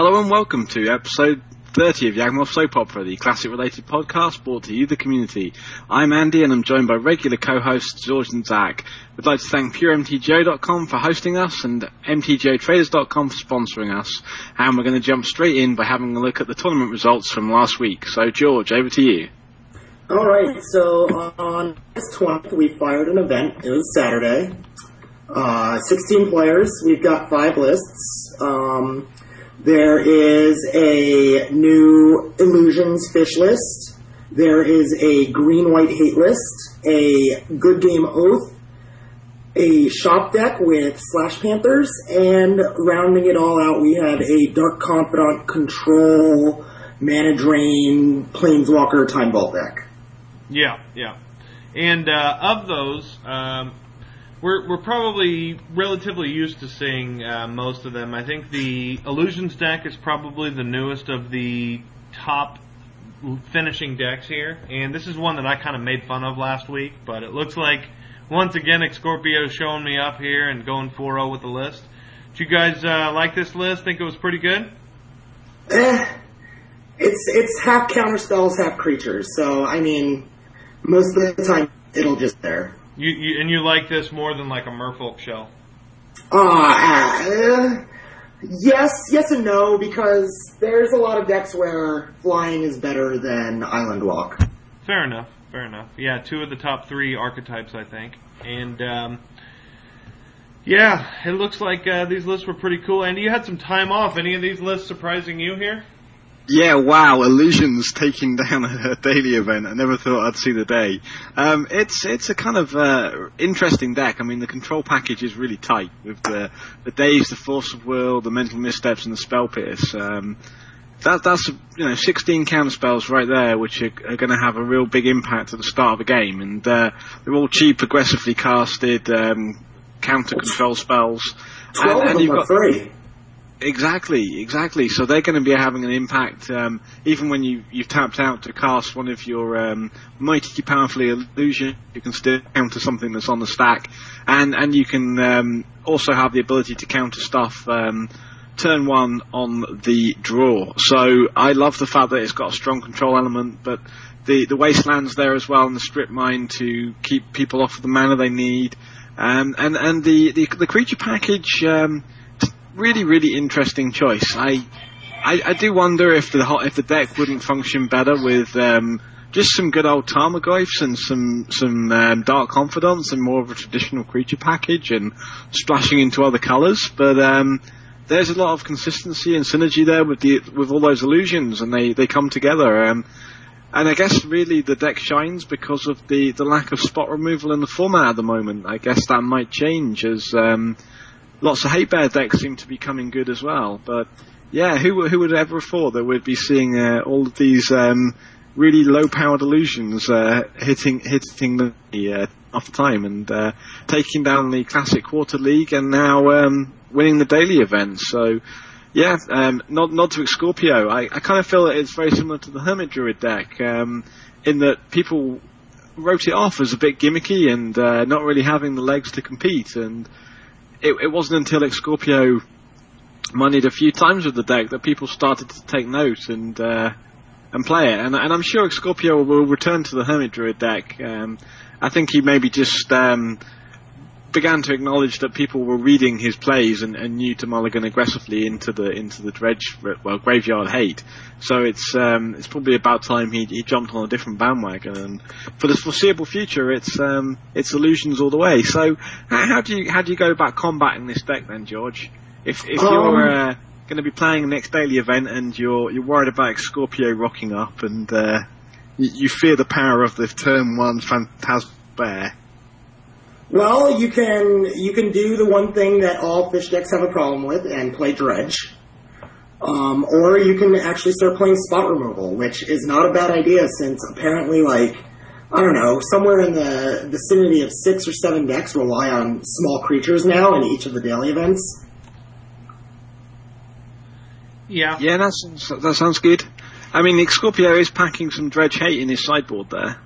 Hello and welcome to episode 30 of Yawgmoth Soap Opera, the classic related podcast brought to you, the community. I'm Andy and I'm joined by regular co-hosts George and Zach. We'd like to thank PureMTGO.com for hosting us and MTGOTraders.com for sponsoring us. And we're going to jump straight in by having a look at the tournament results from last week. So George, over to you. Alright, so on August 20th we fired an event. It was Saturday. Uh, 16 players. We've got five lists. Um, there is a new Illusions fish list. There is a green white hate list, a good game oath, a shop deck with Slash Panthers, and rounding it all out, we have a Dark Confidant control mana drain planeswalker time vault deck. Yeah, yeah. And uh, of those, um, we're we're probably relatively used to seeing uh, most of them. I think the Illusions deck is probably the newest of the top finishing decks here, and this is one that I kind of made fun of last week. But it looks like once again Scorpio showing me up here and going 4-0 with the list. Did you guys uh, like this list? Think it was pretty good? Eh, it's it's half counter spells, half creatures. So I mean, most of the time it'll just there. You, you and you like this more than like a Merfolk shell? Uh, yes, yes and no, because there's a lot of decks where flying is better than Island Walk. Fair enough. Fair enough. Yeah, two of the top three archetypes, I think, and um, yeah, it looks like uh, these lists were pretty cool. And you had some time off. Any of these lists surprising you here? Yeah, wow, Illusions taking down a daily event. I never thought I'd see the day. Um, it's it's a kind of uh, interesting deck. I mean, the control package is really tight with the the days, the force of will, the mental missteps, and the spell pierce. Um, that that's you know 16 counter spells right there, which are, are going to have a real big impact at the start of a game, and uh, they're all cheap, aggressively casted um, counter control spells. Twelve and, and of you've them are got free. Exactly, exactly. So they're going to be having an impact um, even when you you've tapped out to cast one of your um, mighty powerfully illusion. You can still counter something that's on the stack, and and you can um, also have the ability to counter stuff. Um, turn one on the draw. So I love the fact that it's got a strong control element, but the the wastelands there as well, and the strip mine to keep people off of the mana they need, um, and and the the, the creature package. Really, really interesting choice. I, I, I do wonder if the if the deck wouldn't function better with um, just some good old Tarmogoyfs and some some um, Dark Confidants and more of a traditional creature package and splashing into other colours. But um, there's a lot of consistency and synergy there with the with all those illusions, and they they come together. Um, and I guess really the deck shines because of the, the lack of spot removal in the format at the moment. I guess that might change as um, lots of hate bear decks seem to be coming good as well. But yeah, who who would ever have thought that we'd be seeing uh, all of these um, really low-powered illusions uh, hitting hitting the uh, off time and uh, taking down the classic quarter league and now um, winning the daily event. So. Yeah, um, nod to Scorpio. I, I kind of feel that it's very similar to the Hermit Druid deck, um, in that people wrote it off as a bit gimmicky and uh, not really having the legs to compete. And it, it wasn't until Scorpio moneyed a few times with the deck that people started to take note and uh, and play it. And, and I'm sure Scorpio will return to the Hermit Druid deck. Um, I think he maybe just um, began to acknowledge that people were reading his plays and, and knew to mulligan aggressively into the into the dredge well graveyard hate. So it's um, it's probably about time he, he jumped on a different bandwagon. And for the foreseeable future, it's um, it's illusions all the way. So how, how do you how do you go about combating this deck then, George? If if Um, you're uh, going to be playing the next daily event and you're you're worried about Scorpio rocking up and uh, you, you fear the power of the turn one Phantasmal Bear. Well, you can you can do the one thing that all fish decks have a problem with and play dredge. Um, or you can actually start playing spot removal, which is not a bad idea since apparently like I don't know, somewhere in the vicinity of six or seven decks rely on small creatures now in each of the daily events. Yeah. Yeah, that's, that sounds good. I mean, Scorpio is packing some dredge hate in his sideboard there.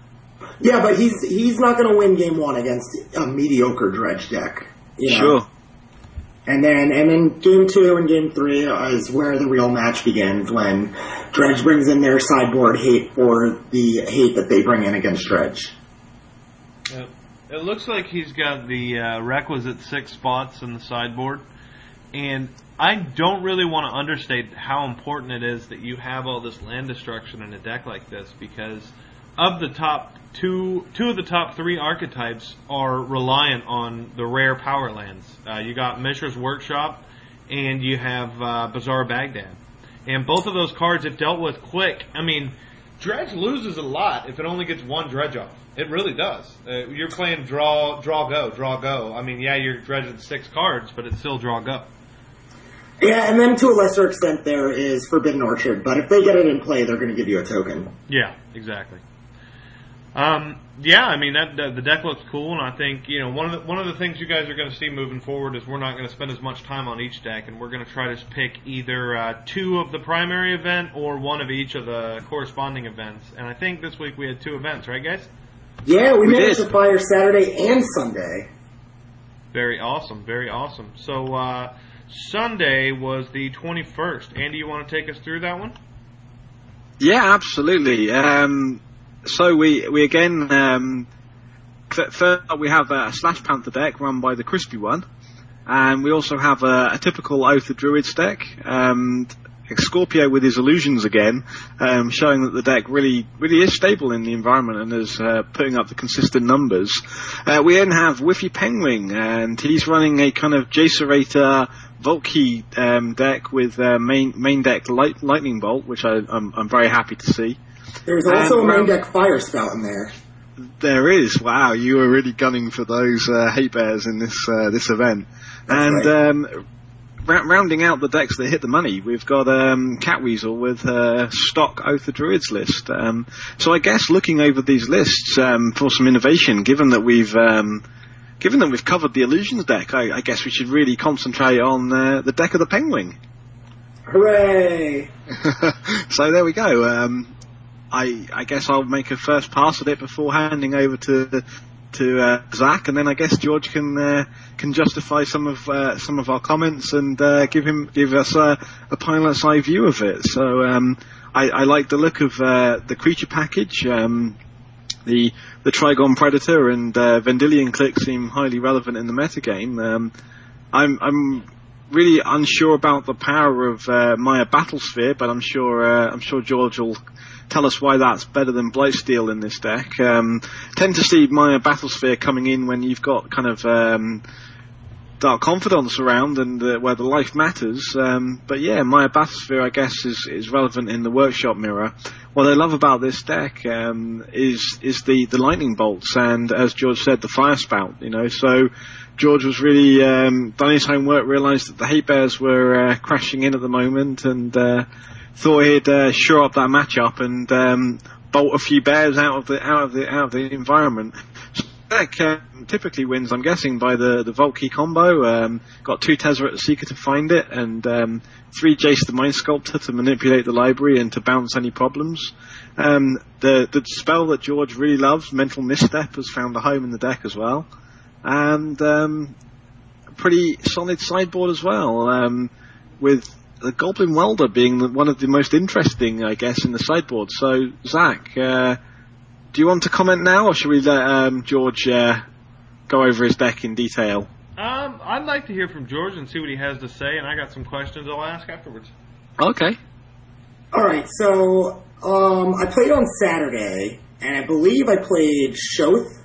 Yeah, but he's he's not going to win game one against a mediocre dredge deck. you know? Sure. And then, and then game two and game three is where the real match begins when Dredge brings in their sideboard hate for the hate that they bring in against Dredge. Yep. It looks like he's got the uh, requisite six spots in the sideboard, and I don't really want to understate how important it is that you have all this land destruction in a deck like this because of the top two, two of the top three archetypes are reliant on the rare power lands. Uh, you got Mishra's Workshop, and you have uh, Bazaar Baghdad, and both of those cards, if dealt with quick, I mean, Dredge loses a lot if it only gets one Dredge off. It really does. Uh, you're playing draw, draw, go, draw, go. I mean, yeah, you're dredging six cards, but it's still draw, go. Yeah, and then to a lesser extent, there is Forbidden Orchard, but if they get it in play, they're going to give you a token. Yeah, exactly. Um, yeah, I mean that, that the deck looks cool, and I think you know one of the one of the things you guys are going to see moving forward is we're not going to spend as much time on each deck, and we're going to try to pick either uh, two of the primary event or one of each of the corresponding events. And I think this week we had two events, right, guys? Yeah, we, We managed did. to fire Saturday and Sunday. Very awesome, very awesome. So uh, Sunday was the 21st. Andy, you want to take us through that one? Yeah, absolutely. Um, so we we again um, first we have a Slash Panther deck run by the Crispy One, and we also have a, a typical Oath of Druids deck. Um, Scorpio with his illusions again, um, showing that the deck really really is stable in the environment and is uh, putting up the consistent numbers. Uh, we then have Whiffy Penguin, and he's running a kind of Jacerator Vault-Key um, deck with uh, main main deck light, Lightning Bolt, which I, I'm very happy to see. There's also And a main deck Fire Spout in there. There is. Wow, you were really gunning for those uh, hate bears in this uh, this event. That's and right. um, ra- rounding out the decks that hit the money, we've got um, Catweasel with uh, stock Oath of Druids list. Um, so I guess looking over these lists um, for some innovation, given that we've um, given that we've covered the illusions deck, I, I guess we should really concentrate on uh, the deck of the Penguin. Hooray! so there we go. Um, I I guess I'll make a first pass at it before handing over to to uh, Zach, and then I guess George can uh, can justify some of uh, some of our comments and uh, give him give us a, pilot's eye view of it. So um, I, I like the look of uh, the creature package. Um, the the Trigon Predator and uh, Vendilion Clique seem highly relevant in the metagame. Um, I'm I'm really unsure about the power of Myr Battlesphere, but I'm sure I'm sure George will tell us why that's better than Blightsteel in this deck. Um, tend to see Myr Battlesphere coming in when you've got kind of um, Dark Confidants around and uh, where the life matters. Um, but yeah, Myr Battlesphere, I guess, is, is relevant in the Workshop Mirror. What I love about this deck um, is is the, the lightning bolts and, as George said, the fire spout. You know, so George was really um, done his homework, realised that the hate bears were uh, crashing in at the moment, and uh, thought he'd uh, shore up that matchup and um, bolt a few bears out of the out of the out of the environment. Deck uh, typically wins, I'm guessing, by the the Vault-Key combo. Um, got two Tezzeret Seeker to find it, and um, three Jace the Mind Sculptor to manipulate the library and to bounce any problems. Um, the the spell that George really loves, Mental Misstep, has found a home in the deck as well and um, pretty solid sideboard as well, um, with the Goblin Welder being the, one of the most interesting, I guess, in the sideboard. So, Zach, uh, do you want to comment now, or should we let um, George uh, go over his deck in detail? Um, I'd like to hear from George and see what he has to say, and I got some questions I'll ask afterwards. Okay. All right, so um, I played on Saturday, and I believe I played Shoth.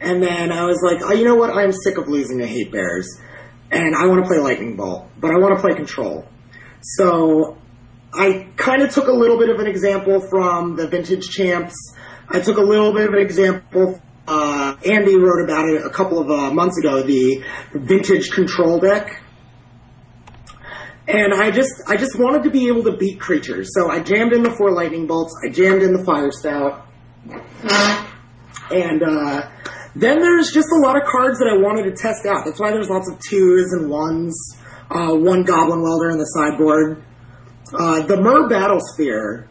And then I was like, oh, you know what? I'm sick of losing to Hate Bears, and I want to play Lightning Bolt, but I want to play Control. So I kind of took a little bit of an example from the Vintage Champs. I took a little bit of an example. Uh, Andy wrote about it a couple of uh, months ago. The Vintage Control deck and I just I just wanted to be able to beat creatures. So I jammed in the four lightning bolts. I jammed in the fire spout, and uh, then there's just a lot of cards that I wanted to test out. That's why there's lots of twos and ones. Uh, one goblin welder in the sideboard. Uh, the Myr Battlesphere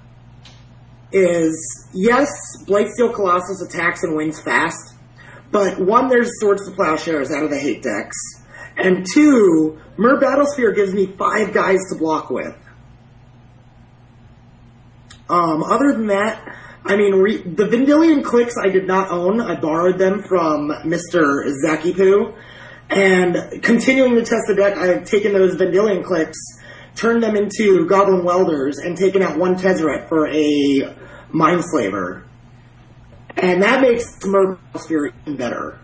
is yes, Blightsteel Colossus attacks and wins fast, but one there's Swords to Plowshares out of the hate decks. And two, Myr Battlesphere gives me five guys to block with. Um, other than that, I mean, re- the Vendilion cliques I did not own. I borrowed them from Mr. Zaki Poo. And continuing to test the deck, I have taken those Vendilion cliques, turned them into Goblin Welders, and taken out one Tezzeret for a Mindslaver. And that makes Myr Battlesphere even better.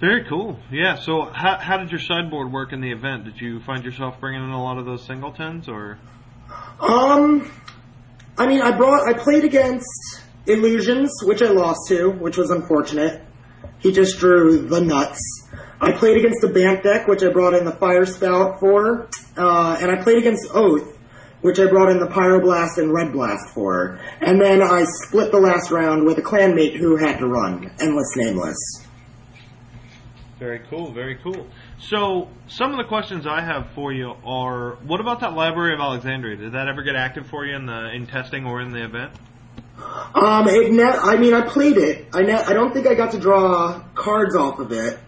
Very cool. Yeah. So, how how did your sideboard work in the event? Did you find yourself bringing in a lot of those singletons, or? Um, I mean, I brought, I played against Illusions, which I lost to, which was unfortunate. He just drew the nuts. I played against the Bant deck, which I brought in the Fire Spout for, uh, and I played against Oath, which I brought in the Pyroblast and Red Blast for. And then I split the last round with a clanmate who had to run, Endless Nameless. Very cool. Very cool. So, some of the questions I have for you are: What about that Library of Alexandria? Did that ever get active for you in the in testing or in the event? Um, it ne- I mean, I played it. I ne- I don't think I got to draw cards off of it,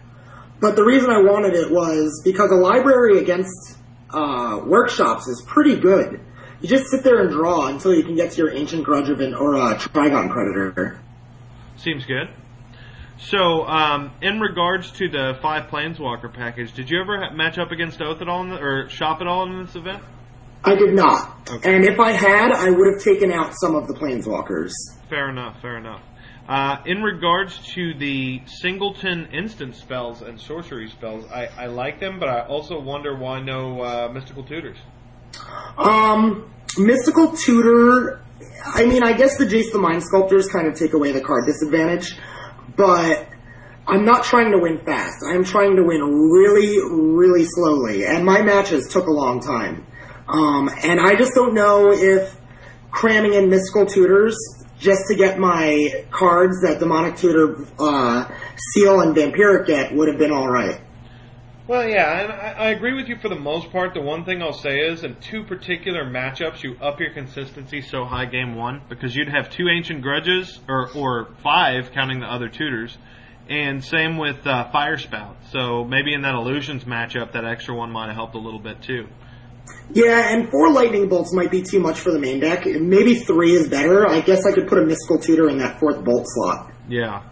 but the reason I wanted it was because a library against uh, workshops is pretty good. You just sit there and draw until you can get to your Ancient Grudge of an, or a Trigon Predator. Seems good. So, um, in regards to the five Planeswalker package, did you ever match up against Oath at all, in the, or shop at all in this event? I did not, Okay. and if I had, I would have taken out some of the Planeswalkers. Fair enough. Fair enough. Uh, in regards to the singleton instant spells and sorcery spells, I, I like them, but I also wonder why no uh, mystical tutors. Um, Mystical Tutor. I mean, I guess the Jace the Mind Sculptors kind of take away the card disadvantage, but I'm not trying to win fast. I'm trying to win really, really slowly, and my matches took a long time. Um, and I just don't know if cramming in Mystical Tutors just to get my cards that Demonic Tutor, uh, Seal and Vampiric get would have been alright. Well, yeah, and I, I agree with you for the most part. The one thing I'll say is, in two particular matchups, you up your consistency so high game one because you'd have two ancient grudges, or or five counting the other tutors, and same with uh, fire spout. So maybe in that illusions matchup, that extra one might have helped a little bit too. Yeah, and four lightning bolts might be too much for the main deck. Maybe three is better. I guess I could put a mystical tutor in that fourth bolt slot. Yeah.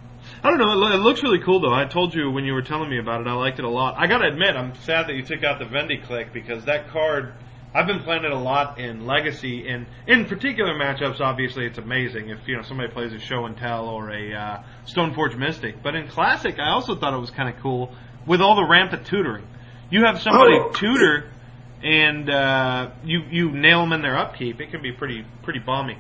I don't know. It, lo- it looks really cool, though. I told you when you were telling me about it, I liked it a lot. I gotta admit, I'm sad that you took out the Vendy clique because that card. I've been playing it a lot in Legacy, and in particular matchups, obviously it's amazing if you know somebody plays a Show and Tell or a uh, Stoneforge Mystic. But in Classic, I also thought it was kind of cool with all the rampant tutoring. You have somebody Oh. tutor, and uh, you you nail them in their upkeep. It can be pretty pretty bomby.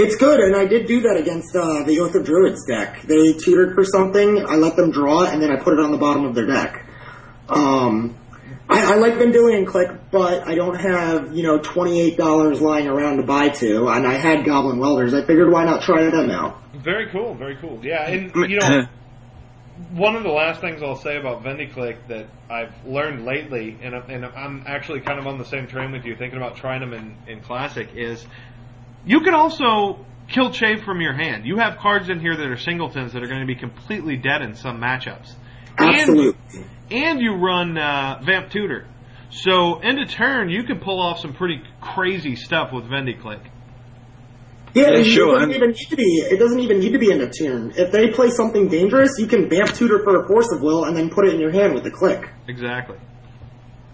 It's good, and I did do that against uh, the Oath of Druids deck. They tutored for something, I let them draw, and then I put it on the bottom of their deck. Um, I, I like Vendilion Clique, but I don't have, you know, $28 lying around to buy to, and I had Goblin Welders. I figured why not try them out? Now? Very cool, very cool. Yeah, and you know, one of the last things I'll say about VendiClique that I've learned lately, and, I'm- and I'm actually kind of on the same train with you, thinking about trying them in, in Classic, is you can also kill Chave from your hand. You have cards in here that are singletons that are going to be completely dead in some matchups. Absolutely. And, and you run uh, Vamp Tutor. So, end of turn, you can pull off some pretty crazy stuff with VendiClique. Yeah, Yeah, it sure, doesn't even need to be. It doesn't even need to be in a turn. If they play something dangerous, you can vamp tutor for a force of will and then put it in your hand with a click. Exactly.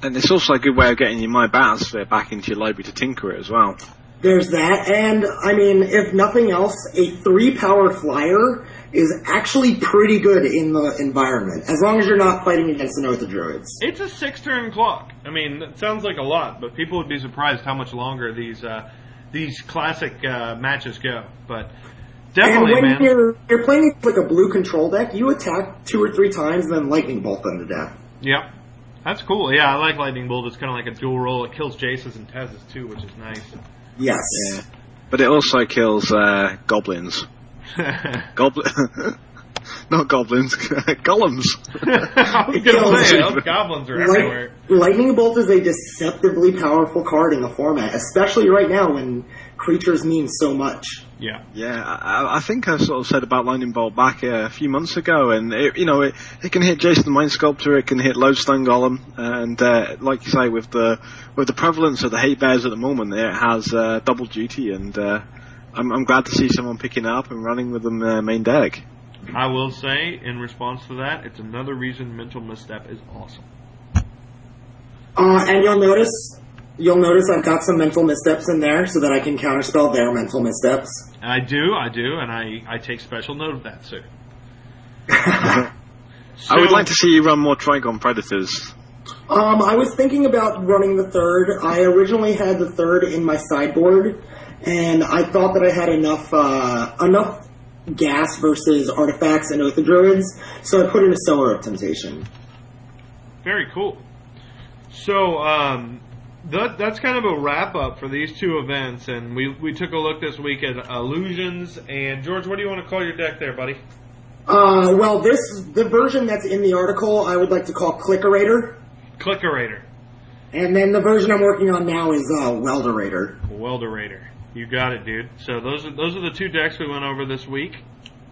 And it's also a good way of getting your Myr Battlesphere back into your library to tinker it as well. There's that, and I mean, if nothing else, a three power flyer is actually pretty good in the environment, as long as you're not fighting against an Oath of Druids. It's a six turn clock. I mean, it sounds like a lot, but people would be surprised how much longer these uh, these classic uh, matches go. But definitely, And when man. you're you're playing like a blue control deck, you attack two or three times, and then lightning bolt them to death. Yep. That's cool. Yeah, I like Lightning Bolt. It's kind of like a dual roll. It kills Jace's and Tez's too, which is nice. Yes. Yeah. But it also kills uh, goblins. Goblin, not goblins, golems. I was gonna say, those goblins are Light- everywhere. lightning bolt is a deceptively powerful card in the format, especially right now when creatures mean so much. Yeah. Yeah, I, I think I sort of said about Lightning Bolt back a few months ago, and it, you know it, it can hit Jason the Mind Sculptor, it can hit Lodestone Golem, and uh, like you say, with the with the prevalence of the hate bears at the moment, it has uh, double duty, and uh, I'm, I'm glad to see someone picking it up and running with them uh, main deck. I will say, in response to that, it's another reason Mental Misstep is awesome. Uh, and you'll notice, you'll notice I've got some mental missteps in there so that I can counterspell their mental missteps. I do, I do, and I, I take special note of that, sir. I would like to see you run more Trigon Predators. Um, I was thinking about running the third. I originally had the third in my sideboard, and I thought that I had enough uh, enough gas versus artifacts and Oath of Druids, so I put in a Sower of Temptation. Very cool. So, um, that, that's kind of a wrap up for these two events, and we, we took a look this week at illusions. And George, what do you want to call your deck there, buddy? Uh, well, this the version that's in the article I would like to call Clickerator, Clickerator, and then the version I'm working on now is uh, Welderator. Welderator. You got it, dude. So those are those are the two decks we went over this week.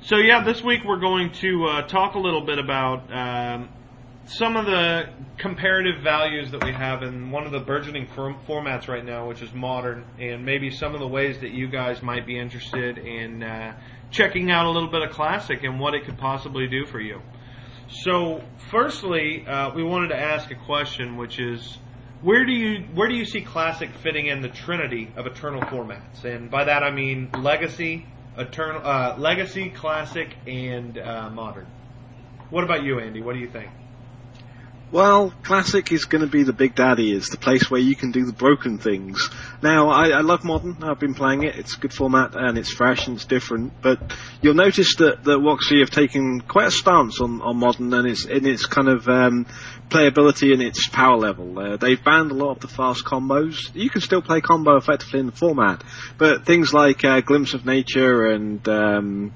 So yeah, this week we're going to uh, talk a little bit about um, some of the comparative values that we have in one of the burgeoning form- formats right now, which is modern, and maybe some of the ways that you guys might be interested in uh, checking out a little bit of classic and what it could possibly do for you. So, firstly, uh, we wanted to ask a question, which is, where do you where do you see classic fitting in the trinity of eternal formats? And by that I mean legacy, eternal, uh, legacy, classic, and uh, modern. What about you, Andy? What do you think? Well, Classic is going to be the big daddy. It's the place where you can do the broken things. Now, I, I love Modern. I've been playing it. It's a good format and it's fresh and it's different. But you'll notice that, that WotC have taken quite a stance on, on Modern and its, in its kind of um, playability and its power level. Uh, they've banned a lot of the fast combos. You can still play combo effectively in the format, but things like uh, Glimpse of Nature and um,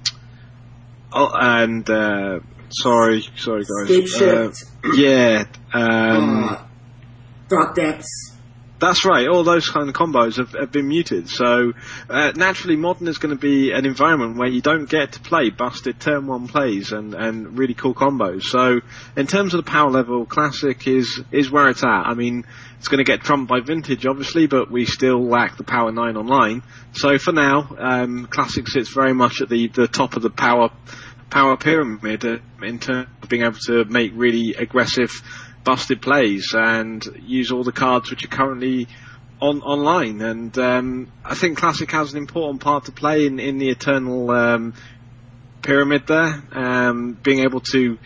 oh, and uh, sorry, sorry guys. Uh, yeah. Um, Dark Depths. That's right. All those kind of combos have, have been muted. So uh, naturally, modern is going to be an environment where you don't get to play busted turn one plays and, and really cool combos. So in terms of the power level, classic is is where it's at. I mean, it's going to get trumped by vintage, obviously, but we still lack the power nine online. So for now, um, classic sits very much at the the top of the power power pyramid uh, in terms of being able to make really aggressive busted plays and use all the cards which are currently on online. And um, I think Classic has an important part to play in, in the eternal um, pyramid there. Um, being able to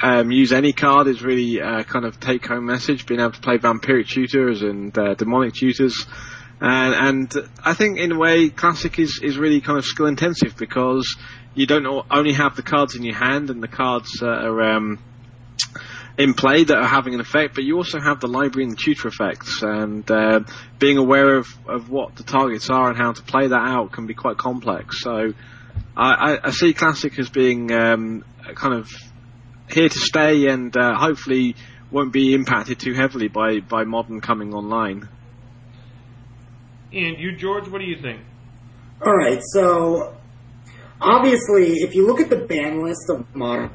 um, use any card is really a kind of take home message. Being able to play vampiric tutors and uh, demonic tutors. And, and I think in a way, Classic is, is really kind of skill intensive because you don't only have the cards in your hand and the cards uh, are um, in play that are having an effect, but you also have the library and the tutor effects, and uh, being aware of, of what the targets are and how to play that out can be quite complex. So I, I, I see Classic as being um, kind of here to stay and uh, hopefully won't be impacted too heavily by, by Modern coming online. And you, George, what do you think? All right, so obviously, if you look at the ban list of modern,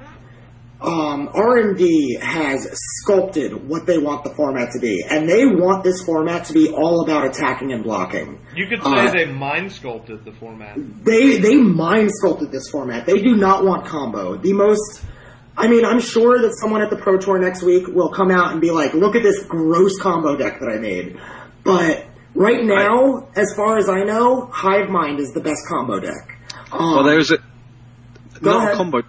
um, R&D has sculpted what they want the format to be, and they want this format to be all about attacking and blocking. You could say Uh, they mind sculpted the format. They they mind sculpted this format. They do not want combo. The most, I mean, I'm sure that someone at the Pro Tour next week will come out and be like, "Look at this gross combo deck that I made," but. Right now, as far as I know, Hive Mind is the best combo deck. Um, Well, there is a Go not ahead. a combo.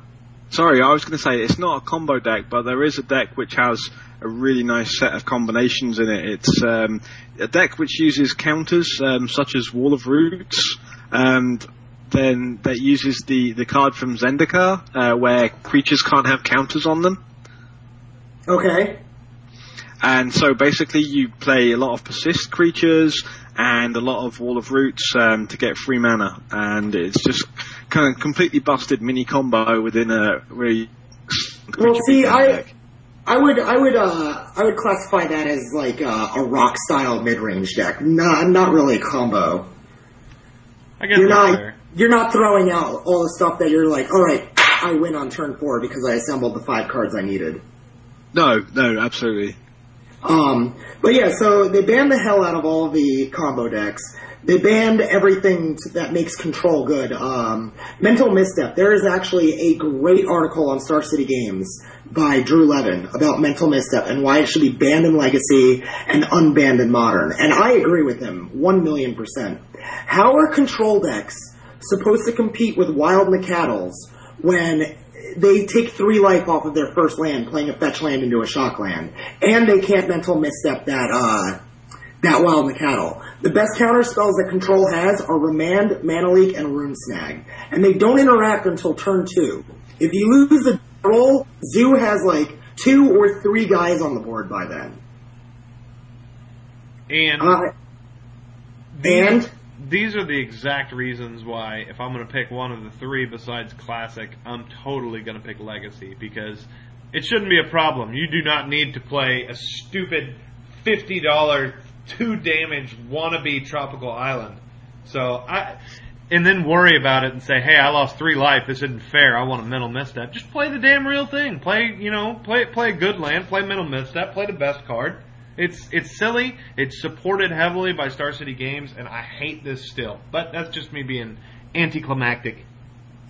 Sorry, I was going to say it's not a combo deck, but there is a deck which has a really nice set of combinations in it. It's um, a deck which uses counters um, such as Wall of Roots, and then that uses the the card from Zendikar uh, where creatures can't have counters on them. okay. And so basically you play a lot of persist creatures and a lot of Wall of Roots um, to get free mana. And it's just kind of completely busted mini combo within a really Well, see, I. I would, I would, uh, I would classify that as like uh, a rock style mid range deck. Not, not really a combo. I guess You're not, fair. you're not throwing out all the stuff that you're like, all right, I win on turn four because I assembled the five cards I needed. No, no, absolutely. Um, but yeah, so they banned the hell out of all the combo decks. They banned everything that makes control good. Um, Mental Misstep. There is actually a great article on Star City Games by Drew Levin about Mental Misstep and why it should be banned in Legacy and unbanned in Modern. And I agree with him, one million percent. How are control decks supposed to compete with Wild Nacatls when they take three life off of their first land, playing a fetch land into a shock land, and they can't mental misstep that uh, that Wild Nacatl. The best counter spells that Control has are Remand, Mana Leak, and Rune Snag, and they don't interact until turn two. If you lose the roll, Zoo has like two or three guys on the board by then. And Uh, and these are the exact reasons why, if I'm going to pick one of the three besides Classic, I'm totally going to pick Legacy because it shouldn't be a problem. You do not need to play a stupid $50 two damage wannabe tropical island. So I, and then worry about it and say, hey, I lost three life. This isn't fair. I want a mental misstep. Just play the damn real thing. Play, you know, play play a good land. Play mental misstep. Play the best card. It's it's silly. It's supported heavily by Star City Games, and I hate this still. But that's just me being anticlimactic.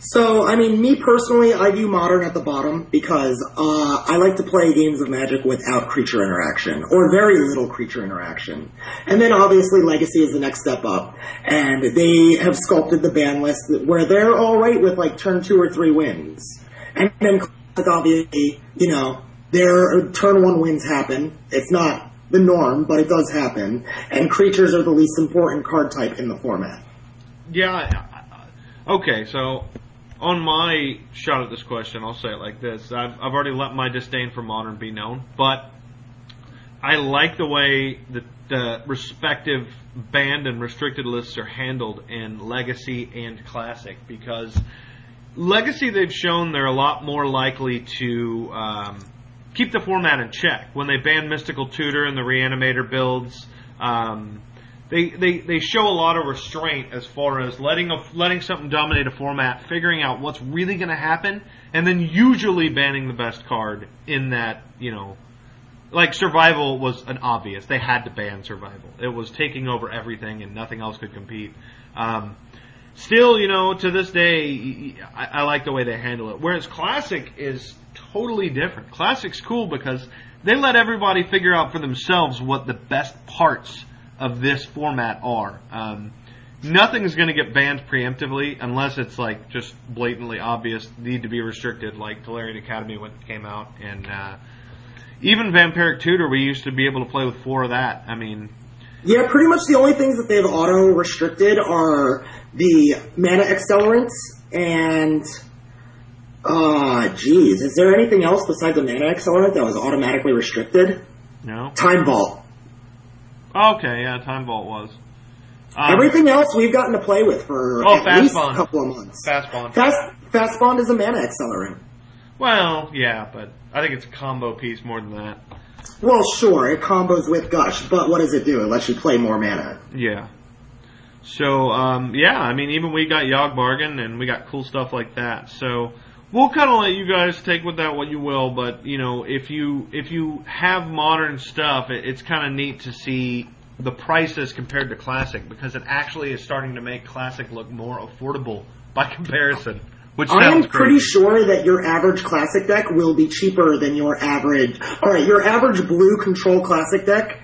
So, I mean, me personally, I view modern at the bottom because uh, I like to play games of Magic without creature interaction or very little creature interaction. And then obviously Legacy is the next step up, and they have sculpted the ban list where they're all right with like turn two or three wins. And then obviously, you know, their turn one wins happen. It's not the norm, but it does happen. And creatures are the least important card type in the format. Yeah. Okay, so on my shot at this question, I'll say it like this: I've I've already let my disdain for modern be known, but I like the way that the respective banned and restricted lists are handled in Legacy and Classic because Legacy they've shown they're a lot more likely to um, keep the format in check when they ban Mystical Tutor and the Reanimator builds. Um, they, they, they show a lot of restraint as far as letting a, letting something dominate a format, figuring out what's really going to happen, and then usually banning the best card in that you know like survival was an obvious. They had to ban survival. It was taking over everything, and nothing else could compete. Um, still, you know, to this day, I, I like the way they handle it. Whereas classic is totally different. Classic's cool because they let everybody figure out for themselves what the best parts of this format are. Um, nothing's going to get banned preemptively unless it's like just blatantly obvious, need to be restricted, like Tolarian Academy when it came out, and uh, even Vampiric Tutor. We used to be able to play with four of that. I mean, Yeah, pretty much the only things that they've auto restricted are the mana accelerants and uh geez, is there anything else besides the mana accelerant that was automatically restricted? no. Time Vault. Okay, yeah, Time Vault was. Um, Everything else we've gotten to play with for Oh, at least Bond. a couple of months. Fast Bond. Fast Fast Bond is a mana accelerant. Well, yeah, but I think it's a combo piece more than that. Well, sure, it combos with Gush, but what does it do? It lets you play more mana. Yeah. So, um, yeah, I mean, even we got Yogg Bargain and we got cool stuff like that. So, we'll kind of let you guys take with that what you will, but you know, if you if you have modern stuff, it, it's kind of neat to see the prices compared to classic because it actually is starting to make classic look more affordable by comparison. Which I am pretty sure that your average classic deck will be cheaper than your average. Alright, your average blue control classic deck,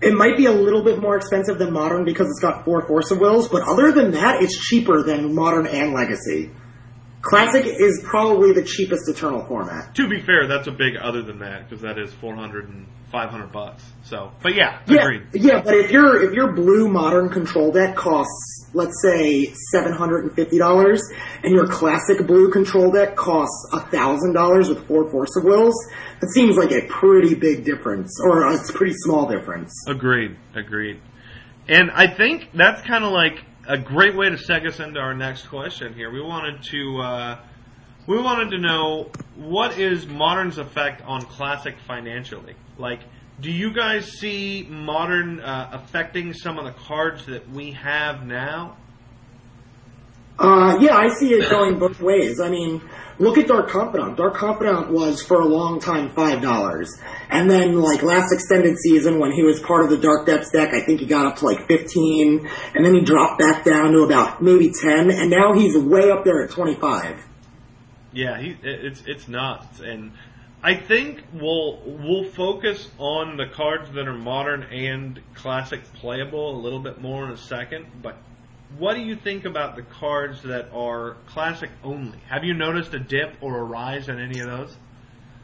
it might be a little bit more expensive than modern because it's got four Force of Wills, but other than that, it's cheaper than modern and legacy. Classic is probably the cheapest Eternal format. To be fair, that's a big other than that because that is 400 and 500 bucks. So, but yeah, Yeah, agreed. yeah, but if your if your blue modern control deck costs, let's say seven hundred and fifty dollars, and your classic blue control deck costs thousand dollars with four Force of Wills, that seems like a pretty big difference, or a pretty small difference. Agreed, agreed. And I think that's kind of like a great way to seg us into our next question here. We wanted to uh, we wanted to know what is modern's effect on classic financially. Like, do you guys see modern uh, affecting some of the cards that we have now? Uh, yeah, I see it going both ways. I mean, look at Dark Confidant. Dark Confidant was for a long time five dollars, and then like last extended season when he was part of the Dark Depths deck, I think he got up to like fifteen, and then he dropped back down to about maybe ten, and now he's way up there at twenty five. Yeah, he it's it's nuts, and I think we'll we'll focus on the cards that are modern and classic playable a little bit more in a second. But what do you think about the cards that are classic only? Have you noticed a dip or a rise in any of those?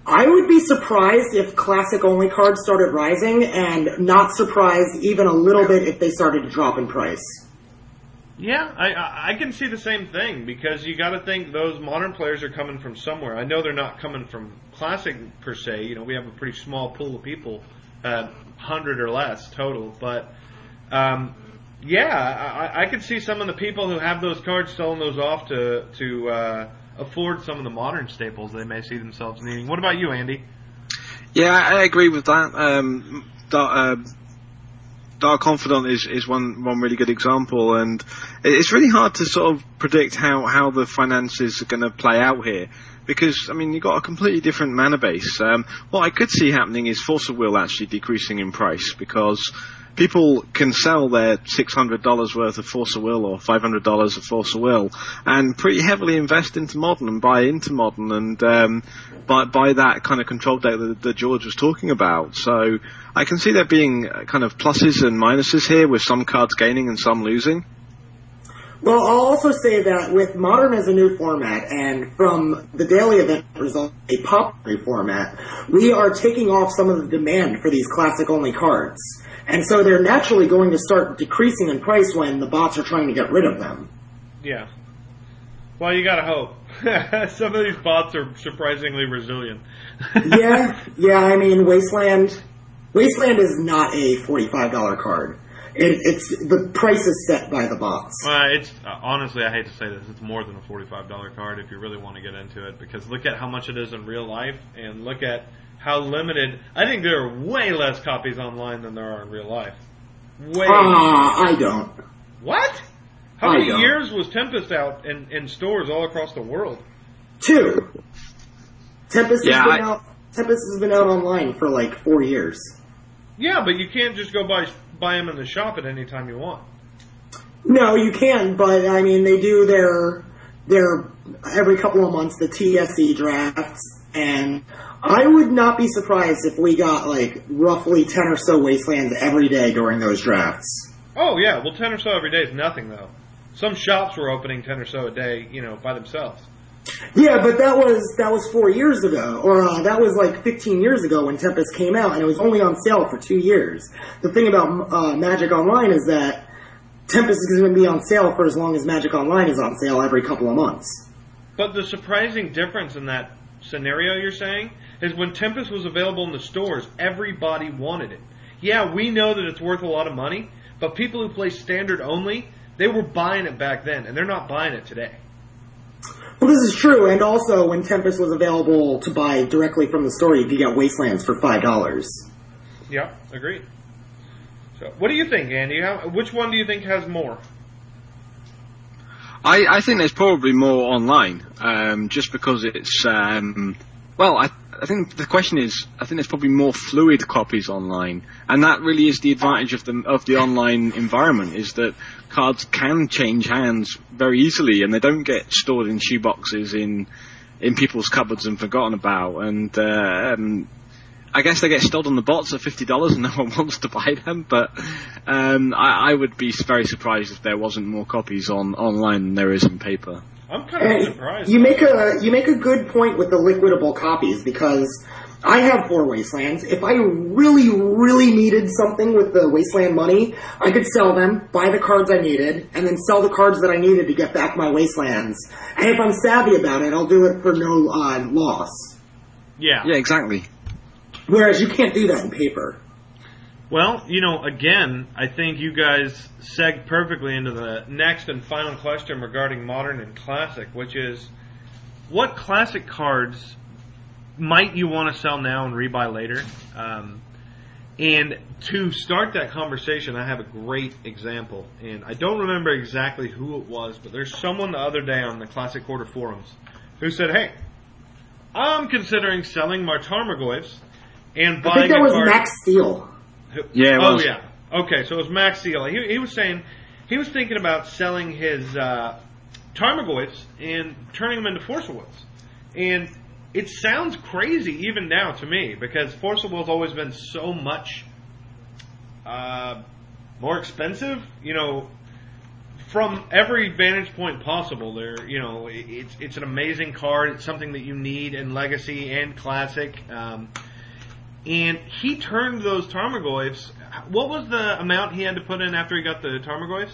I would be surprised if classic only cards started rising, and not surprised even a little bit if they started to drop in price. Yeah, I, I can see the same thing because you got to think those modern players are coming from somewhere. I know they're not coming from classic per se. You know, we have a pretty small pool of people, uh, hundred or less total. But um, yeah, I, I could see some of the people who have those cards selling those off to to uh, afford some of the modern staples they may see themselves needing. What about you, Andy? Yeah, I agree with that. Um, Dark, uh, Dark Confidant is, is one one really good example, and it's really hard to sort of predict how, how the finances are going to play out here. Because I mean, you've got a completely different mana base. Um, what I could see happening is Force of Will actually decreasing in price because people can sell their $600 worth of Force of Will or $500 of Force of Will and pretty heavily invest into Modern and buy into Modern and um, buy, buy that kind of control deck that, that George was talking about. So I can see there being uh, kind of pluses and minuses here with some cards gaining and some losing. Well, I'll also say that with Modern as a new format and from the daily event result, a popular format, we are taking off some of the demand for these classic only cards. And so they're naturally going to start decreasing in price when the bots are trying to get rid of them. Yeah. Well, you gotta hope. some of these bots are surprisingly resilient. yeah, yeah, I mean, Wasteland, Wasteland is not a $45 card. It, it's the price is set by the box. Uh, it's uh, honestly, I hate to say this, it's more than a forty-five dollar card if you really want to get into it. Because look at how much it is in real life, and look at how limited. I think there are way less copies online than there are in real life. Way. Ah, I don't. what? How I many don't. years was Tempest out in, in stores all across the world? Two. Tempest Yeah, has been I- out. Tempest has been out online for like four years. Yeah, but you can't just go buy buy them in the shop at any time you want. No, you can, but I mean, they do their their every couple of months the TSC drafts, and I would not be surprised if we got like roughly ten or so wastelands every day during those drafts. Oh yeah, well ten or so every day is nothing though. Some shops were opening ten or so a day, you know, by themselves. Yeah, but that was that was four years ago, or uh, that was like 15 years ago when Tempest came out, and it was only on sale for two years. The thing about uh, Magic Online is that Tempest is going to be on sale for as long as Magic Online is on sale every couple of months. But the surprising difference in that scenario you're saying is when Tempest was available in the stores, everybody wanted it. Yeah, we know that it's worth a lot of money, but people who play standard only, they were buying it back then, and they're not buying it today. Well, this is true, and also when Tempest was available to buy directly from the store, you could get Wastelands for five dollars. Yeah, agreed. So, what do you think, Andy? How, which one do you think has more? I, I think there's probably more online, um, just because it's, um, well, I, I think the question is, I think there's probably more fluid copies online, and that really is the advantage of the of the online environment is that cards can change hands very easily, and they don't get stored in shoeboxes in in people's cupboards and forgotten about, and uh, um, I guess they get stored on the bots at fifty dollars, and no one wants to buy them. But um, I, I would be very surprised if there wasn't more copies on online than there is in paper. I'm kind of And surprised. you make a you make a good point with the liquidable copies because I have four Wastelands. If I really, really needed something with the Wasteland money, I could sell them, buy the cards I needed, and then sell the cards that I needed to get back my Wastelands. And if I'm savvy about it, I'll do it for no uh, loss. yeah. Yeah, exactly. Whereas you can't do that in paper. Well, you know, again, I think you guys seg perfectly into the next and final question regarding modern and classic, which is what classic cards might you want to sell now and rebuy later? Um, And to start that conversation, I have a great example. And I don't remember exactly who it was, but there's someone the other day on the Classic Quarter forums who said, hey, I'm considering selling my Tarmogoyfs and buying I think that was card. Max Steel. Yeah, it oh was. yeah. Okay, so it was Max Seal. He, he was saying he was thinking about selling his uh, Tarmogoyfs and turning them into Force of And it sounds crazy even now to me because of Will's always been so much uh, more expensive. You know, from every vantage point possible, there you know it's it's an amazing card. It's something that you need in Legacy and Classic. Um, and he turned those Tarmogoyfs. What was the amount he had to put in after he got the Tarmogoyfs?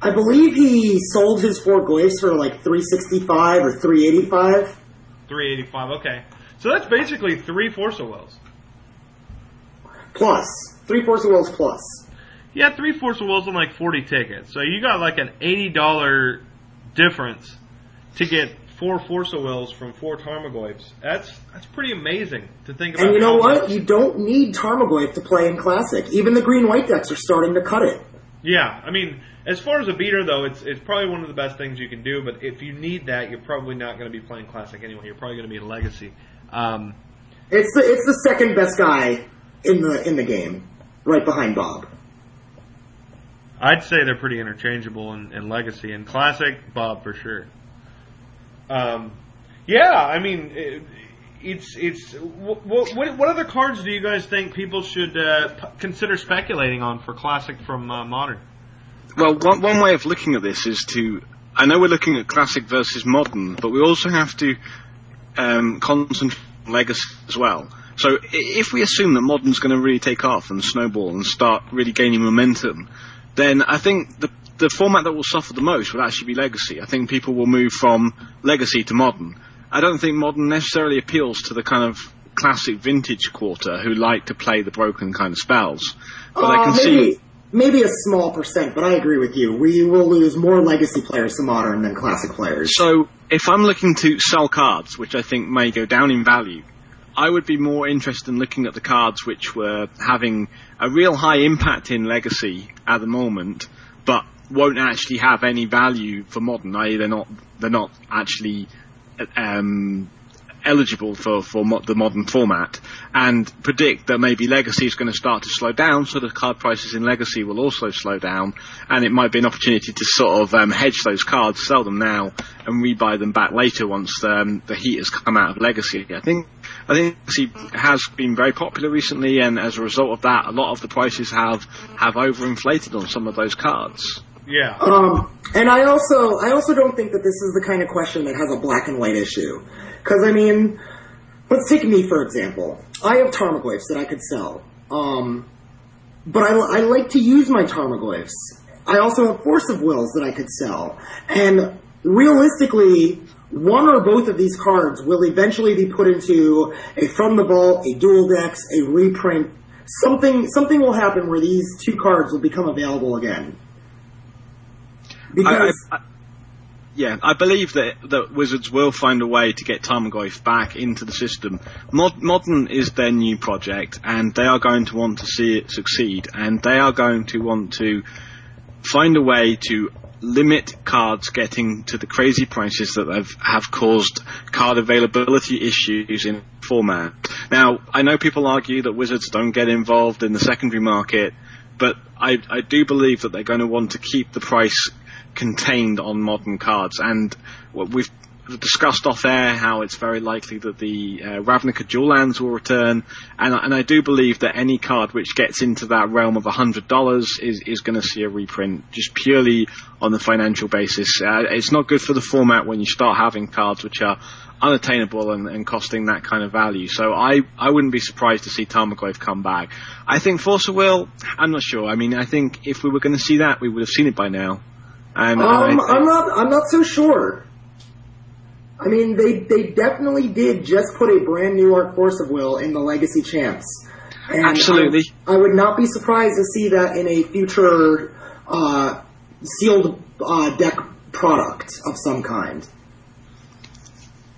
I believe he sold his four Goyfs for like 365 or 385. 385. Okay. So that's basically three Force of Wills. Plus. Three Force of Wills plus. Yeah, three Force of Wills and like 40 tickets. So you got like an $80 difference to get four Force of Wills from four Tarmogoyfs. That's that's pretty amazing to think about. And you know what? You don't need Tarmogoyf to play in Classic. Even the green white decks are starting to cut it. Yeah, I mean, as far as a beater though, it's it's probably one of the best things you can do. But if you need that, you're probably not going to be playing Classic anyway. You're probably going to be in Legacy. Um, It's the it's the second best guy in the in the game, right behind Bob. I'd say they're pretty interchangeable in, in Legacy and Classic. Bob for sure. Um, yeah, I mean, it, it's it's what, what what other cards do you guys think people should uh, p- consider speculating on for Classic from uh, Modern? Well, one, one way of looking at this is to. I know we're looking at classic versus modern, but we also have to um, concentrate on legacy as well. So if we assume that modern's going to really take off and snowball and start really gaining momentum, then I think the the format that will suffer the most will actually be legacy. I think people will move from legacy to modern. I don't think modern necessarily appeals to the kind of classic vintage quarter who like to play the broken kind of spells. But I Uh, can maybe see maybe a small percent, but I agree with you. We will lose more legacy players to modern than classic players. So, if I'm looking to sell cards, which I think may go down in value, I would be more interested in looking at the cards which were having a real high impact in Legacy at the moment, but won't actually have any value for Modern. I.e., they're not they're not actually um, eligible for, for mo- the modern format and predict that maybe Legacy is going to start to slow down, so the card prices in Legacy will also slow down, and it might be an opportunity to sort of um, hedge those cards, sell them now, and rebuy them back later once um, the heat has come out of Legacy. I think I think Legacy has been very popular recently, and as a result of that, a lot of the prices have have overinflated on some of those cards. Yeah. Um, and I also, I also don't think that this is the kind of question that has a black and white issue. Because I mean, let's take me for example. I have Tarmogoyfs that I could sell, um, but I, I like to use my Tarmogoyfs. I also have Force of Wills that I could sell, and realistically, one or both of these cards will eventually be put into a from the vault, a dual decks, a reprint. Something, something will happen where these two cards will become available again. Because I, I, I, yeah, I believe that, that Wizards will find a way to get Tarmogoyf back into the system. Mod, Modern is their new project, and they are going to want to see it succeed, and they are going to want to find a way to limit cards getting to the crazy prices that have, have caused card availability issues in format. Now, I know people argue that Wizards don't get involved in the secondary market, but I, I do believe that they're going to want to keep the price contained on modern cards. And we've discussed off air how it's very likely that the uh, Ravnica dual lands will return, and, and I do believe that any card which gets into that realm of hundred dollars is is going to see a reprint just purely on the financial basis. Uh, it's not good for the format when you start having cards which are unattainable and, and costing that kind of value. So I, I wouldn't be surprised to see Tarmogoyf come back. I think of Will, I'm not sure. I mean, I think if we were going to see that, we would have seen it by now. And, and Um, I, I'm not. I'm not so sure. I mean, they they definitely did just put a brand new Arc Force of Will in the Legacy Champs. And Absolutely. I, I would not be surprised to see that in a future uh, sealed uh, deck product of some kind.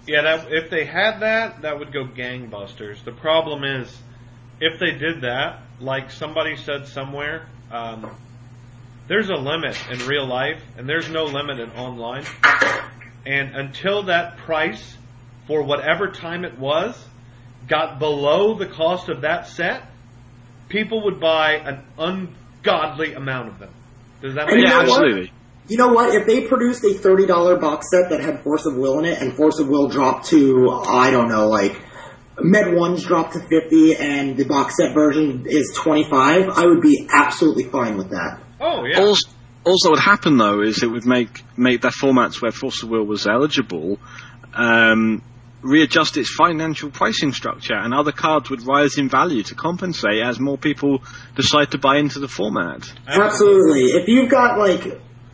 Yeah, that if they had that, that would go gangbusters. The problem is, if they did that, like somebody said somewhere, um, there's a limit in real life, and there's no limit in online. And until that price, for whatever time it was, got below the cost of that set, people would buy an ungodly amount of them. Does that make you Yeah, know sense? what? absolutely. You know what? If they produced a thirty dollar box set that had Force of Will in it, and Force of Will dropped to I don't know, like Med ones dropped to fifty, and the box set version is twenty five, I would be absolutely fine with that. Oh yeah. Also, also, what would happen though is it would make make their formats where Force of Will was eligible um, readjust its financial pricing structure, and other cards would rise in value to compensate as more people decide to buy into the format. Absolutely. If you've got like,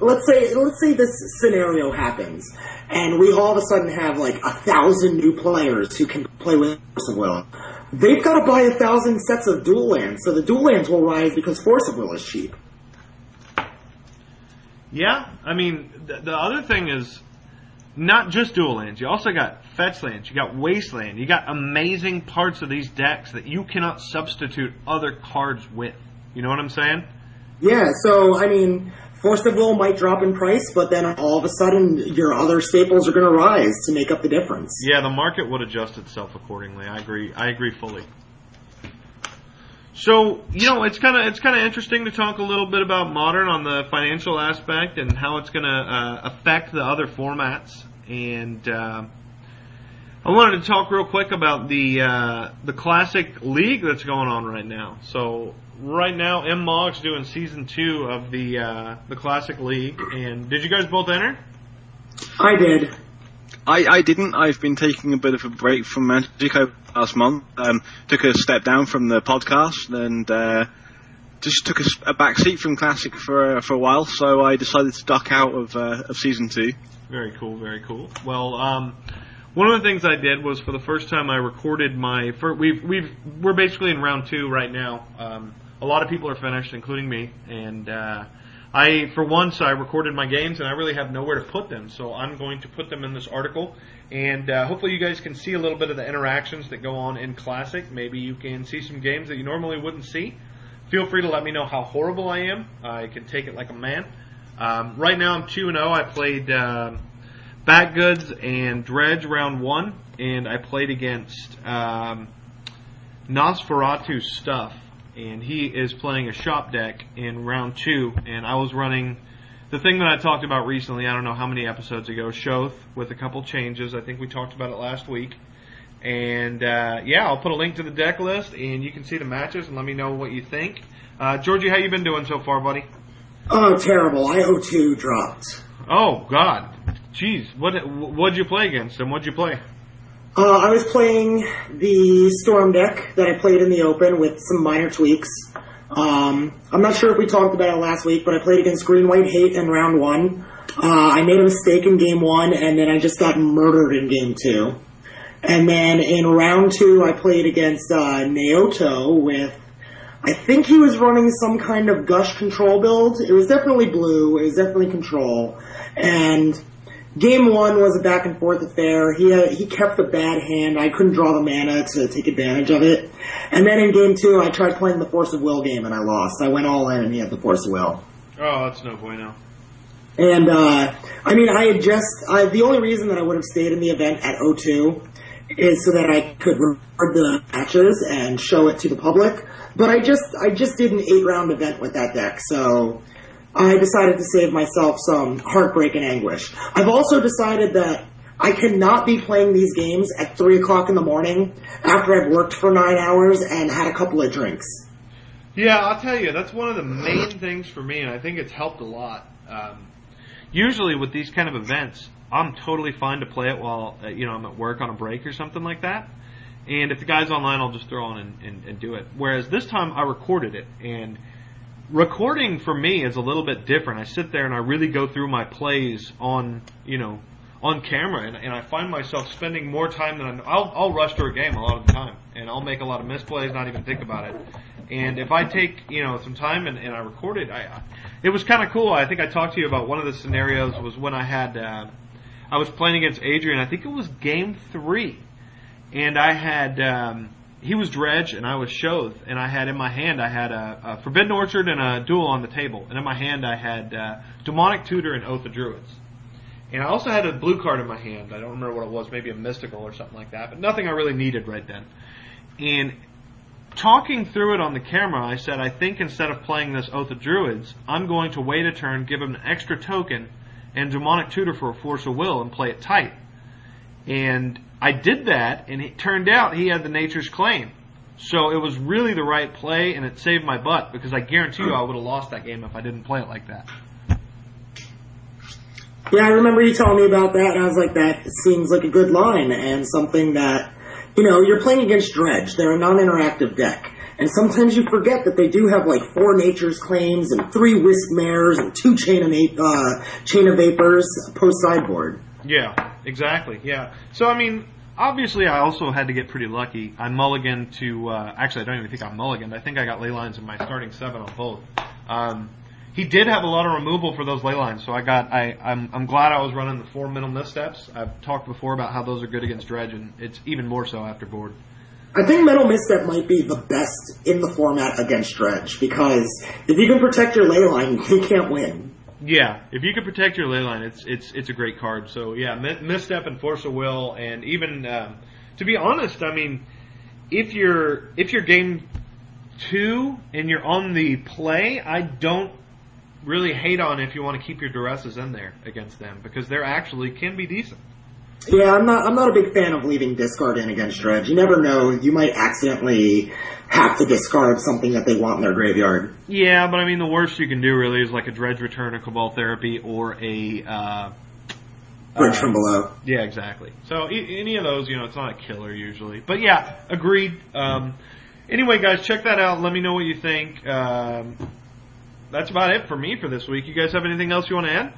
let's say, let's say this scenario happens, and we all of a sudden have like a thousand new players who can play with Force of Will. They've got to buy a thousand sets of dual lands, so the dual lands will rise because Force of Will is cheap. Yeah, I mean, the, the other thing is not just dual lands. You also got fetch lands. You got wasteland. You got amazing parts of these decks that you cannot substitute other cards with. You know what I'm saying? Yeah, so I mean, Force of Will might drop in price, but then all of a sudden your other staples are going to rise to make up the difference. Yeah, the market would adjust itself accordingly. I agree. I agree fully. So you know, it's kind of it's kind of interesting to talk a little bit about modern on the financial aspect and how it's going to uh, affect the other formats. And uh, I wanted to talk real quick about the uh, the classic league that's going on right now. So right now, M Mog's doing season two of the uh, the classic league. And did you guys both enter? I did. I, I didn't. I've been taking a bit of a break from Magic over the last month. Um, took a step down from the podcast and uh, just took a back seat from Classic for uh, for a while. So I decided to duck out of uh, of season two. Very cool, very cool. Well, um, one of the things I did was for the first time I recorded my. For, we've we've we're basically in round two right now. Um, a lot of people are finished, including me, and uh, I for once I recorded my games and I really have nowhere to put them, so I'm going to put them in this article. And uh, hopefully you guys can see a little bit of the interactions that go on in Classic. Maybe you can see some games that you normally wouldn't see. Feel free to let me know how horrible I am. I can take it like a man. Um, right now I'm 2 and 0. I played um, Back Goods and Dredge round 1, and I played against um, Nosferatu Stuff, and he is playing a shop deck in round 2, and I was running the thing that I talked about recently, I don't know how many episodes ago, Shoth, with a couple changes. I think we talked about it last week. And uh, yeah, I'll put a link to the deck list, and you can see the matches and let me know what you think. Uh, Georgie, how you been doing so far, buddy? Oh, terrible. IO2 dropped. Oh God, jeez, what what'd you play against and what'd you play? Uh, I was playing the Storm deck that I played in the Open with some minor tweaks. Um, I'm not sure if we talked about it last week, but I played against Green White Hate in round one. Uh, I made a mistake in game one, and then I just got murdered in game two. And then in round two, I played against uh, Naoto with, I think he was running some kind of gush control build. It was definitely blue. It was definitely control. And game one was a back and forth affair. He uh, he kept the bad hand. I couldn't draw the mana to take advantage of it. And then in game two, I tried playing the Force of Will game and I lost. I went all in and he had the Force of Will. Oh, that's no bueno. And uh, I mean, I had just I, the only reason that I would have stayed in the event at O2 is so that I could record the matches and show it to the public. But I just I just did an eight round event with that deck, so I decided to save myself some heartbreak and anguish. I've also decided that I cannot be playing these games at three o'clock in the morning after I've worked for nine hours and had a couple of drinks. Yeah, I'll tell you, that's one of the main things for me, and I think it's helped a lot. Um, usually with these kind of events, I'm totally fine to play it while uh, you know I'm at work on a break or something like that. And if the guy's online, I'll just throw on and, and, and do it. Whereas this time I recorded it, and recording for me is a little bit different. I sit there and I really go through my plays on you know on camera, and, and I find myself spending more time than I'm, I'll I'll rush through a game a lot of the time, and I'll make a lot of misplays, not even think about it. And if I take you know some time and, and I record it, I it was kind of cool. I think I talked to you about one of the scenarios was when I had uh, I was playing against Adrian. I think it was game three, and I had um, he was Dredge and I was Shoth, and I had in my hand I had a, a Forbidden Orchard and a Dual on the table, and in my hand I had uh, Demonic Tutor and Oath of Druids. And I also had a blue card in my hand. I don't remember what it was, maybe a mystical or something like that, but nothing I really needed right then. And talking through it on the camera, I said, I think instead of playing this Oath of Druids, I'm going to wait a turn, give him an extra token, and Demonic Tutor for a Force of Will and play it tight. And I did that, and it turned out he had the Nature's Claim. So it was really the right play, and it saved my butt because I guarantee you I would have lost that game if I didn't play it like that. Yeah, I remember you telling me about that, and I was like, that seems like a good line and something that, you know, you're playing against Dredge. They're a non-interactive deck. And sometimes you forget that they do have like four Nature's Claims and three Wispmares and two Chain of, uh, chain of Vapors post sideboard. Yeah, exactly. Yeah. So I mean, obviously, I also had to get pretty lucky. I mulliganed to. Uh, actually, I don't even think I mulliganed. I think I got ley lines in my starting seven on both. Um, he did have a lot of removal for those ley lines, so I got. I I'm, I'm glad I was running the four mental missteps. I've talked before about how those are good against dredge, and it's even more so after board. I think Mental Misstep might be the best in the format against Dredge because if you can protect your ley line, you can't win. Yeah, if you can protect your ley line, it's it's it's a great card. So yeah, misstep and force of will, and even um, to be honest, I mean, if you're if you're game two and you're on the play, I don't really hate on if you want to keep your duresses in there against them because they're actually can be decent. Yeah, I'm not. I'm not a big fan of leaving discard in against Dredge. You never know; you might accidentally have to discard something that they want in their graveyard. Yeah, but I mean, the worst you can do really is like a Dread Return, a cabal therapy, or a uh, Bridge from below. Yeah, exactly. So e- any of those, you know, it's not a killer usually. But yeah, agreed. Um, anyway, guys, check that out. Let me know what you think. Um, that's about it for me for this week. You guys have anything else you want to add?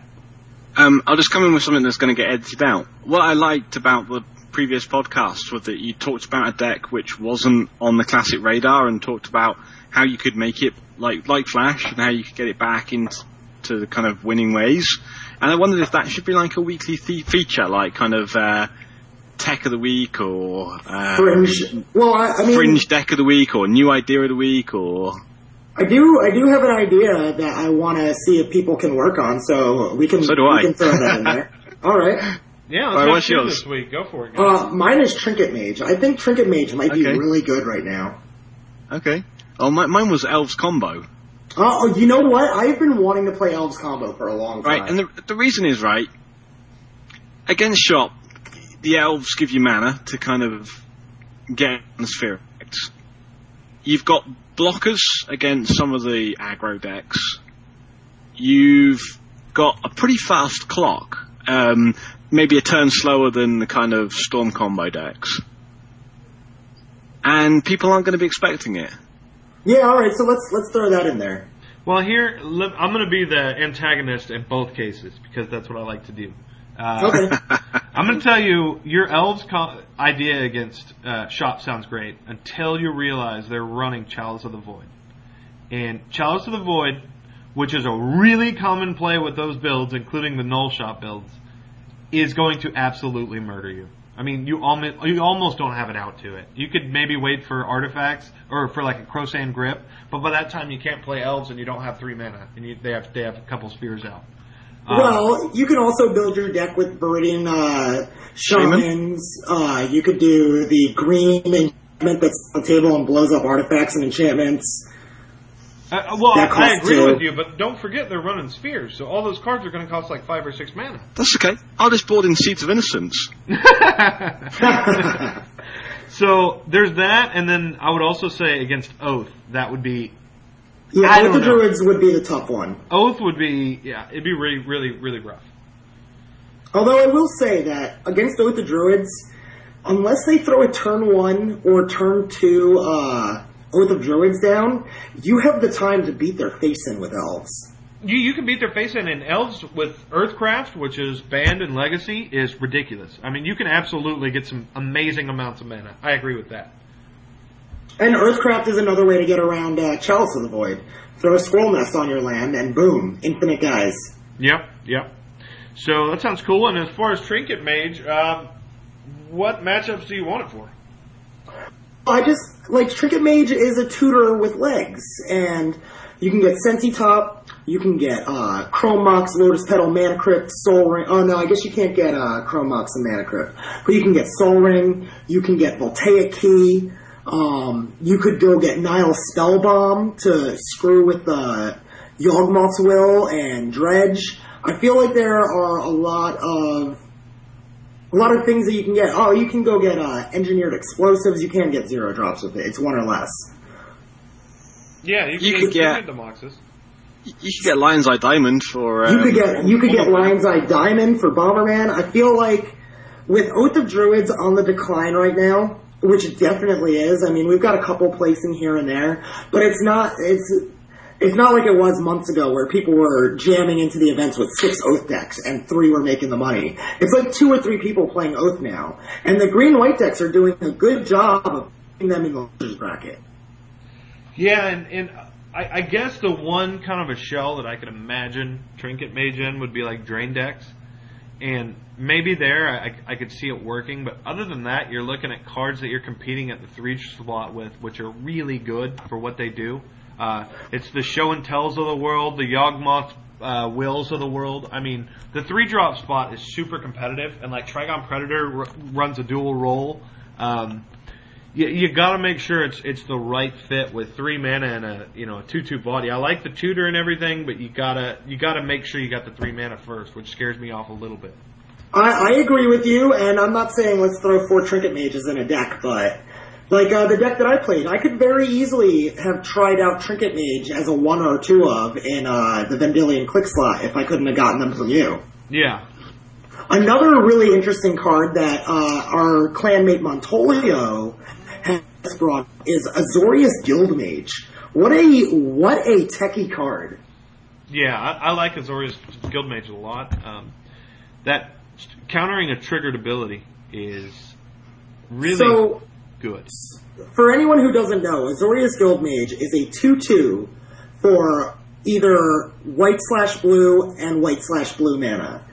Um, I'll just come in with something that's going to get edited out. What I liked about the previous podcast was that you talked about a deck which wasn't on the classic radar and talked about how you could make it like like Flash and how you could get it back into the kind of winning ways. And I wondered if that should be like a weekly th- feature, like kind of uh, tech of the week or uh, Fringe. Well, I, I mean, fringe deck of the week or new idea of the week or I do. I do have an idea that I want to see if people can work on. So we can. So do we I. can throw that in there. All right. Yeah, All let's right, what's yours? this week. Go for it. Guys. Uh, mine is Trinket Mage. I think Trinket Mage might be really good right now. okay. Oh, my, mine was Elves combo. Oh, you know what? I've been wanting to play Elves combo for a long time. Right, and the, the reason is right. Against shop, the elves give you mana to kind of get on the sphere effects. You've got blockers against some of the aggro decks. You've got a pretty fast clock, um, maybe a turn slower than the kind of storm combo decks. And people aren't going to be expecting it. yeah. All right. So let's let's throw that in there. Well, here let- I'm going to be the antagonist in both cases because that's what I like to do. Uh, Okay. I'm going to tell you, your elves co- idea against uh, shop sounds great until you realize they're running Chalice of the Void. And Chalice of the Void, which is a really common play with those builds, including the null shop builds, is going to absolutely murder you. I mean, you almost you almost don't have it out to it. You could maybe wait for artifacts or for like a Krosan Grip, but by that time you can't play elves and you don't have three mana, and you, they have they have a couple spheres out. Well, you can also build your deck with Viridian uh, Shamans. Uh, you could do the green enchantment that's on the table and blows up artifacts and enchantments. Uh, well, I, I agree two. with you, but don't forget they're running spheres, so all those cards are going to cost like five or six mana. That's okay. I'll just board in Seeds of Innocence. So there's that, and then I would also say against Oath, that would be Yeah, I don't the. Druids would be the tough one. Oath would be yeah, it'd be really really really rough. Although I will say that against Oath the Druids, unless they throw a turn one or turn two uh, Oath of Druids down, you have the time to beat their face in with elves. You you can beat their face in, and elves with Earthcraft, which is banned in Legacy, is ridiculous. I mean, you can absolutely get some amazing amounts of mana. I agree with that. And Earthcraft is another way to get around uh, Chalice of the Void. Throw a Squirrel Nest on your land, and boom, infinite guys. Yep, yep. So that sounds cool. And as far as Trinket Mage, um, what matchups do you want it for? I just like Trinket Mage is a tutor with legs, and you can get Sensei Top, you can get uh, Chrome Mox, Lotus Petal, Mana Crypt, Soul Ring. Oh no, I guess you can't get uh, Chrome Mox and Mana Crypt, but you can get Soul Ring, you can get Voltaic Key. Um, you could go get Nihil Spellbomb to screw with the Yawgmoth's Will and Dredge. I feel like there are a lot of a lot of things that you can get. Oh, you can go get uh, engineered explosives. You can get zero drops with it. It's one or less. Yeah, you, You can, could get- the Moxes. You could get Lion's Eye Diamond for. Um, You could get you could get Lion's Eye Diamond for Bomberman. I feel like with Oath of Druids on the decline right now, which it definitely is. I mean, we've got a couple placing here and there, but it's not it's it's not like it was months ago where people were jamming into the events with six Oath decks and three were making the money. It's like two or three people playing Oath now, and the green white decks are doing a good job of putting them in the losers bracket. Yeah, and, and I, I guess the one kind of a shell that I could imagine Trinket Mage in would be like Drain decks. And maybe there I, I could see it working, but other than that, you're looking at cards that you're competing at the three slot with, which are really good for what they do. Uh, it's the show and tells of the world, the Yawgmoth uh, wills of the world. I mean, the three drop spot is super competitive, and like Trigon Predator r- runs a dual role. Um, you, you got to make sure it's it's the right fit with three mana and a you know a two two body. I like the tutor and everything, but you gotta you gotta make sure you got the three mana first, which scares me off a little bit. I, I agree with you, and I'm not saying let's throw four trinket mages in a deck, but like uh, the deck that I played, I could very easily have tried out trinket mage as a one or two of in uh, the Vendilion Clique slot if I couldn't have gotten them from you. Yeah, Another really interesting card that uh, our clanmate Montolio is Azorius Guildmage. What a what a techie card. yeah, I, I like Azorius Guildmage a lot. Um, that countering a triggered ability is really So good. for anyone who doesn't know, Azorius Guildmage is a 2-2 for either white slash blue and white slash blue mana.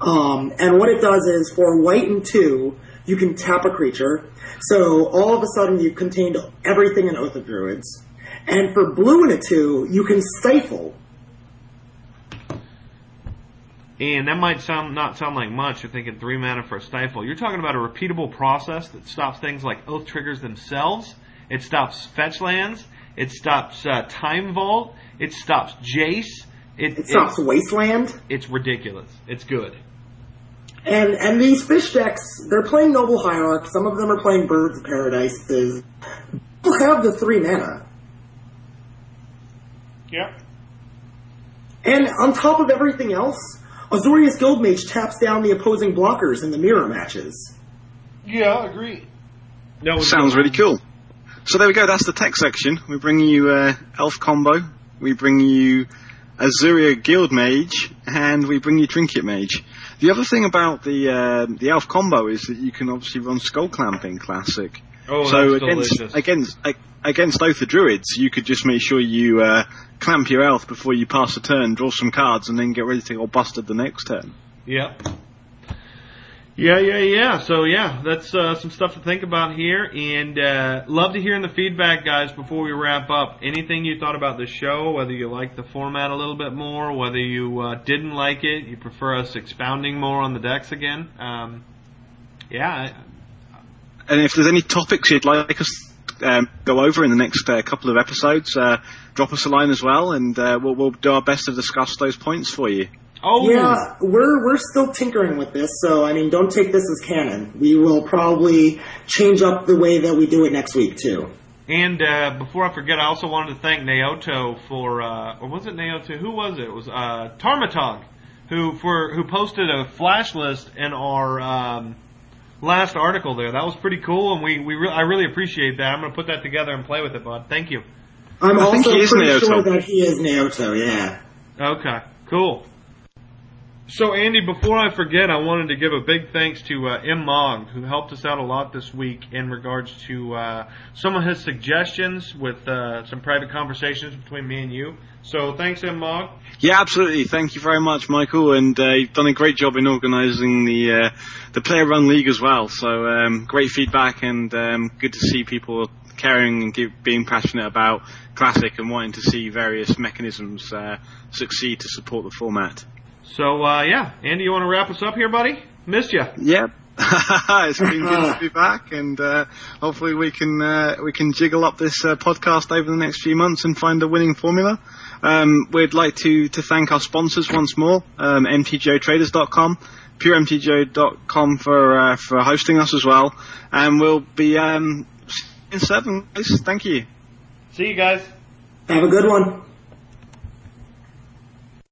Um, and what it does is for white and two, you can tap a creature. So all of a sudden you've contained everything in Oath of Druids. And for blue and a two, you can stifle. And that might sound not sound like much. You're thinking three mana for a stifle. You're talking about a repeatable process that stops things like oath triggers themselves. It stops fetch lands. It stops uh, time vault. It stops Jace. It, It stops Wasteland. it's ridiculous. It's good. And and these fish decks, they're playing Noble Hierarch. Some of them are playing Birds of Paradise. They'll have the three mana. Yeah. And on top of everything else, Azorius Guildmage taps down the opposing blockers in the mirror matches. Yeah, I agree. No, Sounds really cool. So there we go. That's the tech section. We bring you uh, Elf Combo. We bring you Azorius Guildmage, and we bring you Trinket Mage. The other thing about the uh, the Elf Combo is that you can obviously run Skull Clamping Classic. Oh, so that's against delicious. against against Oath of Druids, you could just make sure you uh, clamp your elf before you pass a turn, draw some cards, and then get ready to go busted the next turn. Yep. Yeah, yeah, yeah. So yeah, that's uh, some stuff to think about here, and uh, love to hear in the feedback, guys. Before we wrap up, anything you thought about the show, whether you liked the format a little bit more, whether you uh, didn't like it, you prefer us expounding more on the decks again. Um, yeah, And if there's any topics you'd like us um, go over in the next uh, couple of episodes, uh, drop us a line as well, and uh, we'll, we'll do our best to discuss those points for you. Oh Yeah, we're we're still tinkering with this, so I mean, don't take this as canon. We will probably change up the way that we do it next week too. And uh, before I forget, I also wanted to thank Naoto for, uh, or was it Naoto? Who was it? It was uh, Tarmatog, who for who posted a flash list in our um, last article there. That was pretty cool, and we we re- I really appreciate that. I'm going to put that together and play with it, bud. Thank you. I'm I think also he is pretty Naoto. sure that he is Naoto. Yeah. Okay, cool. So, Andy, before I forget, I wanted to give a big thanks to uh, M. Mog, who helped us out a lot this week in regards to uh, some of his suggestions with uh, some private conversations between me and you. So, thanks, M. Mog. Yeah, absolutely. Thank you very much, Michael, and uh, you've done a great job in organising the uh, the player run league as well. So um, great feedback, and um, good to see people caring and being passionate about Classic and wanting to see various mechanisms uh, succeed to support the format. So uh, yeah, Andy, you want to wrap us up here, buddy? Missed you. Yep. it's been good to be back, and uh, hopefully we can uh, we can jiggle up this uh, podcast over the next few months and find a winning formula. Um, we'd like to to thank our sponsors once more, um, MTGOTraders.com, PureMTGO.com for uh, for hosting us as well, and we'll be um, in seven. Thank you. See you guys. Have a good one.